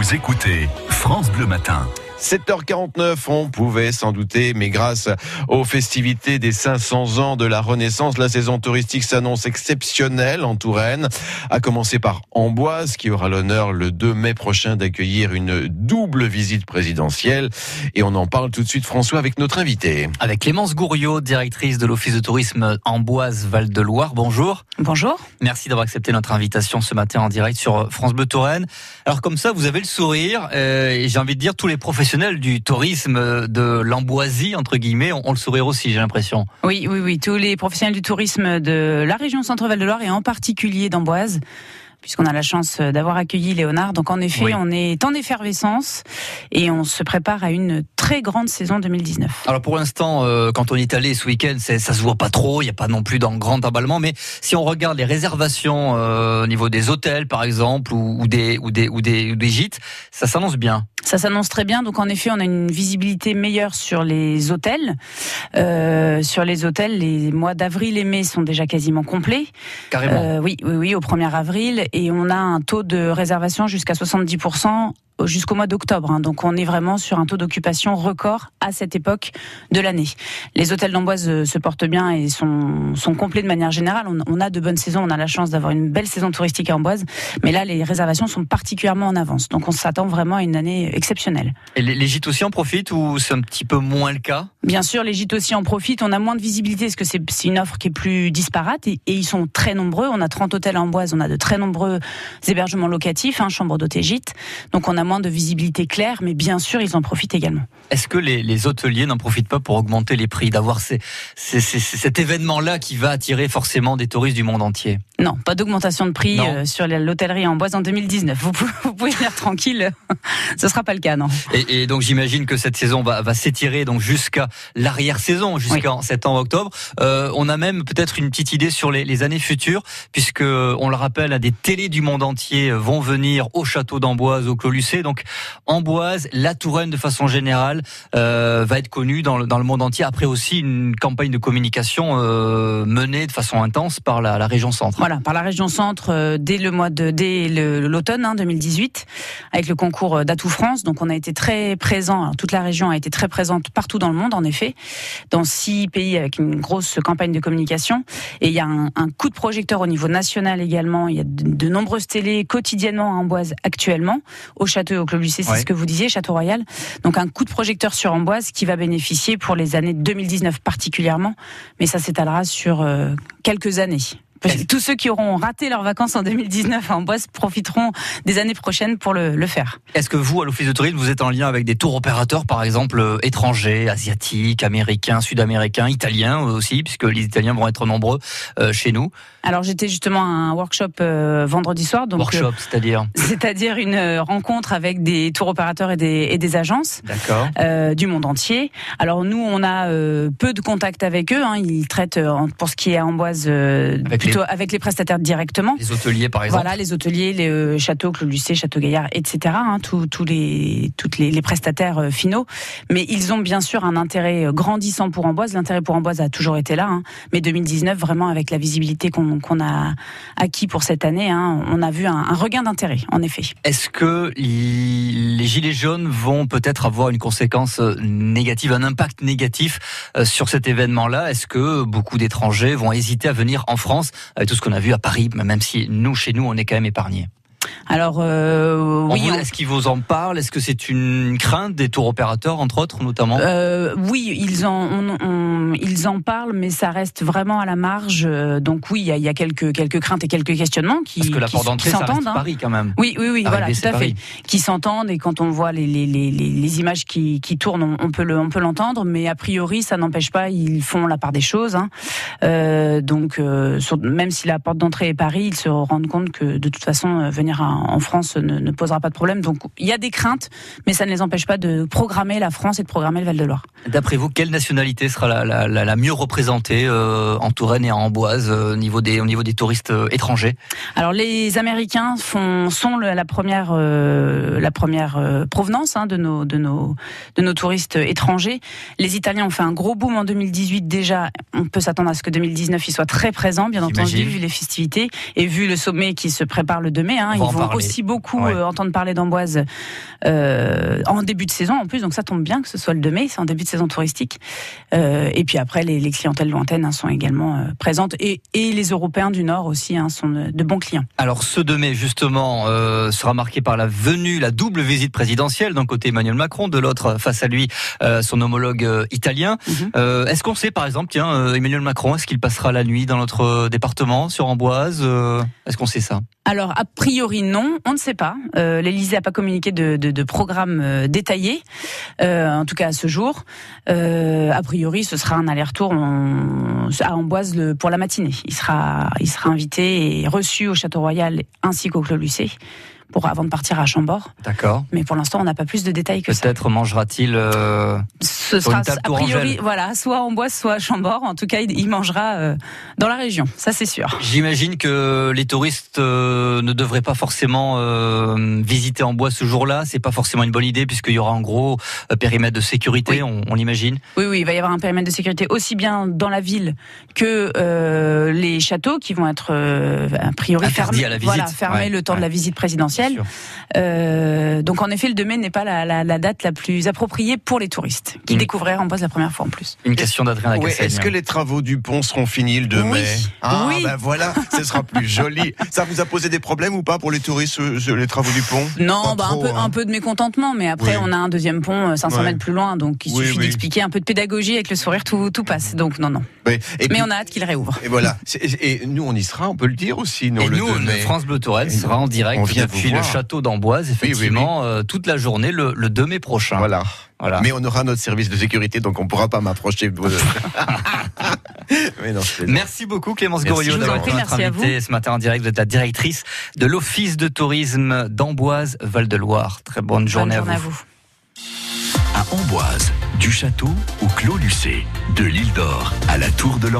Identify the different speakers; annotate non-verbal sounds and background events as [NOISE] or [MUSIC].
Speaker 1: Vous écoutez France Bleu Matin.
Speaker 2: 7h49, on pouvait s'en douter, mais grâce aux festivités des 500 ans de la Renaissance, la saison touristique s'annonce exceptionnelle en Touraine, à commencer par Amboise, qui aura l'honneur le 2 mai prochain d'accueillir une double visite présidentielle. Et on en parle tout de suite, François, avec notre invité.
Speaker 3: Avec Clémence Gouriot, directrice de l'Office de tourisme Amboise Val-de-Loire. Bonjour.
Speaker 4: Bonjour.
Speaker 3: Merci d'avoir accepté notre invitation ce matin en direct sur France Bleu Touraine. Alors comme ça, vous avez le sourire, euh, et j'ai envie de dire tous les professionnels du tourisme de l'Amboisie, entre guillemets, ont, le sourire aussi, j'ai l'impression.
Speaker 4: Oui, oui, oui. Tous les professionnels du tourisme de la région Centre-Val de Loire et en particulier d'Amboise puisqu'on a la chance d'avoir accueilli Léonard. Donc en effet, on est en effervescence et on se prépare à une très grande saison 2019.
Speaker 3: Alors pour l'instant, euh, quand on est allé ce week-end, ça se voit pas trop, il n'y a pas non plus dans grand emballement, mais si on regarde les réservations euh, au niveau des hôtels par exemple ou, des, ou, des, ou, des, ou des gîtes, ça s'annonce bien.
Speaker 4: Ça s'annonce très bien. Donc en effet, on a une visibilité meilleure sur les hôtels. Euh, sur les hôtels, les mois d'avril et mai sont déjà quasiment complets.
Speaker 3: Carrément.
Speaker 4: Euh, oui, oui, oui, au 1er avril. Et on a un taux de réservation jusqu'à 70% jusqu'au mois d'octobre. Hein. Donc on est vraiment sur un taux d'occupation record à cette époque de l'année. Les hôtels d'Amboise euh, se portent bien et sont, sont complets de manière générale. On, a de bonnes saisons, on a la chance d'avoir une belle saison touristique à Amboise, mais là les réservations sont particulièrement en avance. Donc on s'attend vraiment à une année exceptionnelle.
Speaker 3: Et les, gîtes aussi en profitent ou c'est un petit peu moins le cas?
Speaker 4: Bien sûr, les gîtes aussi en profitent. On a moins de visibilité parce que c'est une offre qui est plus disparate et, ils sont très nombreux. On a 30 hôtels à Amboise, on a de très nombreux hébergements locatifs, hein, chambres d'hôtel gîtes. Donc on a moins de visibilité claire, mais bien sûr, ils en profitent également.
Speaker 3: Est-ce que les, hôteliers n'en profitent pas pour augmenter les prix, d'avoir cet événement-là qui va attirer forcément des touristes du monde entier?
Speaker 4: Non, pas d'augmentation de prix euh, sur l'hôtellerie en Boise en 2019. Vous pouvez, vous pouvez venir tranquille, [LAUGHS] ce sera pas le cas, non.
Speaker 3: Et, donc j'imagine que cette saison va, s'étirer donc jusqu'à l'arrière-saison, jusqu'en septembre-octobre. Euh, on a même peut-être une petite idée sur les, les, années futures, puisque on le rappelle, des télés du monde entier vont venir au château d'Amboise, au Clos Lucé. Donc Amboise, la Touraine de façon générale euh, va être connue dans le, dans le monde entier. Après aussi une campagne de communication euh, menée de façon intense par la, la, région centre.
Speaker 4: Voilà, par la région centre euh, dès le mois de dès l'automne hein, 2018 avec le concours euh, d'Atout France. Donc on a été très présent. toute la région a été très présente partout dans le monde en effet, dans six pays avec une grosse campagne de communication. Et il y a un, un coup de projecteur au niveau national également. Il y a de, de nombreuses télés quotidiennement à Amboise actuellement au château et au Club Lucé, c'est ce que vous disiez, Château Royal. Donc un coup de projecteur sur Amboise qui va bénéficier pour les années 2019 particulièrement, mais ça s'étalera sur euh, quelques années. Tous ceux qui auront raté leurs vacances en 2019 en Boisse profiteront des années prochaines pour le, le faire.
Speaker 3: Est-ce que vous, à l'Office de tourisme, vous êtes en lien avec des tours opérateurs, par exemple, euh, étrangers, asiatiques, américains, sud-américains, italiens aussi, puisque les Italiens vont être nombreux euh, chez nous?
Speaker 4: Alors j'étais justement à un workshop euh, vendredi soir. Donc,
Speaker 3: workshop, c'est-à-dire? [LAUGHS]
Speaker 4: C'est-à-dire une rencontre avec des tours opérateurs et des, et des agences du monde entier. Alors nous, on a peu de contact avec eux. Hein. Ils traitent, pour ce qui est Amboise, avec avec les prestataires directement.
Speaker 3: Les hôteliers, par exemple.
Speaker 4: Voilà, les hôteliers, les euh, châteaux, Clos Lucé, Château Gaillard, etc. Hein, tous les, toutes les, les prestataires euh, finaux. Mais ils ont bien sûr un intérêt euh, grandissant pour Amboise. L'intérêt pour Amboise a toujours été là. Hein. Mais 2019, vraiment, avec la visibilité qu'on a acquis pour cette année, hein, on a vu un, un regain d'intérêt, en effet.
Speaker 3: Est-ce que les gilets jaunes vont peut-être avoir une conséquence négative, un impact négatif sur cet événement-là? Est-ce que beaucoup d'étrangers vont hésiter à venir en France? Tout ce qu'on a vu à Paris, même si nous, chez nous, on est quand même épargnés.
Speaker 4: Alors euh, oui,
Speaker 3: est-ce qu'ils vous en parlent? Est-ce que c'est une crainte des tours opérateurs, entre autres, notamment?
Speaker 4: Euh, Oui, ils en ils en parlent, mais ça reste vraiment à la marge. Donc oui, il y a, quelques quelques craintes et quelques questionnements qui
Speaker 3: parce que la porte d'entrée, ça reste
Speaker 4: hein.
Speaker 3: Paris quand même.
Speaker 4: Oui, oui, oui, voilà, tout à fait, qui s'entendent et quand on voit les les, les, les images qui, qui tournent, on, peut le on peut l'entendre, mais a priori, ça n'empêche pas, ils font la part des choses. Hein. Euh, donc euh, même si la porte d'entrée est Paris, ils se rendent compte que de toute façon venir à en France ne, posera pas de problème. Donc il y a des craintes, mais ça ne les empêche pas de programmer la France et de programmer le Val-de-Loire.
Speaker 3: D'après vous, quelle nationalité sera la, mieux représentée euh, en Touraine et en Amboise euh, au, niveau des, au niveau des touristes euh, étrangers?
Speaker 4: Alors les Américains font, sont la première, la première provenance hein, de, nos, de, nos, de nos touristes étrangers. Les Italiens ont fait un gros boom en 2018 déjà. On peut s'attendre à ce que 2019 il soit très présent, bien entendu, vu les festivités et vu le sommet qui se prépare le 2 mai. Hein, ils vont aussi beaucoup
Speaker 3: Ouais.
Speaker 4: euh, entendre parler d'Amboise euh, en début de saison en plus, donc ça tombe bien que ce soit le 2 mai, c'est en début de saison touristique. Euh, et puis après, les, les clientèles lointaines hein, sont également présentes et, et les Européens du Nord aussi hein, sont de, de bons clients.
Speaker 3: Alors ce 2 mai justement sera marqué par la venue, la double visite présidentielle d'un côté Emmanuel Macron, de l'autre face à lui son homologue italien.
Speaker 4: Mhm.
Speaker 3: Est-ce qu'on sait par exemple, tiens, Emmanuel Macron, est-ce qu'il passera la nuit dans notre département sur Amboise Est-ce qu'on sait ça?
Speaker 4: Alors, a priori, non, on ne sait pas. Euh, L'Élysée n'a pas communiqué de, programme euh, détaillé, euh, en tout cas à ce jour. Euh, a priori, ce sera un aller-retour à Amboise pour la matinée. Il sera, il sera invité et reçu au Château Royal ainsi qu'au Clos Lucé pour avant de partir à Chambord.
Speaker 3: D'accord.
Speaker 4: Mais pour l'instant, on n'a pas plus de détails que ça.
Speaker 3: Peut-être mangera-t-il euh,
Speaker 4: Ce
Speaker 3: Sur
Speaker 4: sera
Speaker 3: une table
Speaker 4: a priori, voilà, soit à Amboise, soit à Chambord. En tout cas, il, il mangera euh, dans la région. Ça, c'est sûr.
Speaker 3: J'imagine que les touristes euh, ne devraient pas forcément visiter Amboise ce jour-là. C'est pas forcément une bonne idée puisqu'il y aura en gros périmètre de sécurité,
Speaker 4: Oui.
Speaker 3: on, on l'imagine.
Speaker 4: Oui, oui, il va y avoir un périmètre de sécurité aussi bien dans la ville que les châteaux qui vont être a priori fermés,
Speaker 3: à la visite.
Speaker 4: voilà, fermés
Speaker 3: Ouais,
Speaker 4: le temps de la visite présidentielle. Euh, donc en effet, le 2 mai n'est pas la, la- la date la plus appropriée pour les touristes qui
Speaker 3: Mm.
Speaker 4: découvriraient Amboise la première fois en plus.
Speaker 3: Une question d'Adrien
Speaker 2: Ouais. Est-ce que les travaux du pont seront finis le 2
Speaker 4: Oui.
Speaker 2: mai? Ah,
Speaker 4: Oui.
Speaker 2: ben voilà, ce sera plus [LAUGHS] joli. Ça vous a posé des problèmes ou pas pour les touristes, les travaux du pont?
Speaker 4: Non, bah,
Speaker 2: trop,
Speaker 4: un, peu,
Speaker 2: hein.
Speaker 4: un peu de mécontentement, mais après
Speaker 2: Oui.
Speaker 4: on a un deuxième pont euh, 500
Speaker 2: Ouais.
Speaker 4: mètres plus loin, donc il
Speaker 2: Oui,
Speaker 4: suffit
Speaker 2: oui.
Speaker 4: d'expliquer un peu de pédagogie avec le sourire, tout, tout passe. Donc non, non.
Speaker 2: Et,
Speaker 4: Mais
Speaker 2: puis-
Speaker 4: on a hâte qu'il réouvre.
Speaker 2: et voilà. Et, nous, on y sera, on peut le dire aussi, non,
Speaker 3: Et
Speaker 2: le
Speaker 3: nous,
Speaker 2: 2 mai.
Speaker 3: France Bleu Touraine sera en direct
Speaker 2: on vient vous
Speaker 3: depuis le château d'Amboise,
Speaker 2: oui, oui.
Speaker 3: effectivement, euh, toute la journée, le, le 2 mai prochain.
Speaker 2: Voilà.
Speaker 3: Voilà.
Speaker 2: Mais on aura notre service de sécurité, donc on pourra pas m'approcher. [LAUGHS]
Speaker 3: Merci beaucoup Clémence Goriot
Speaker 2: je vous
Speaker 3: d'avoir
Speaker 2: en
Speaker 3: été
Speaker 4: prie,
Speaker 3: notre
Speaker 4: merci à
Speaker 3: invitée ce matin en direct. Vous êtes la directrice de l'Office de tourisme d'Amboise Val-de-Loire. Très bonne journée,
Speaker 4: Bonne journée
Speaker 3: à
Speaker 4: à
Speaker 3: vous.
Speaker 4: vous.
Speaker 1: À Amboise, du château au Clos Lucé, de l'île d'Or à la Tour de l'Or.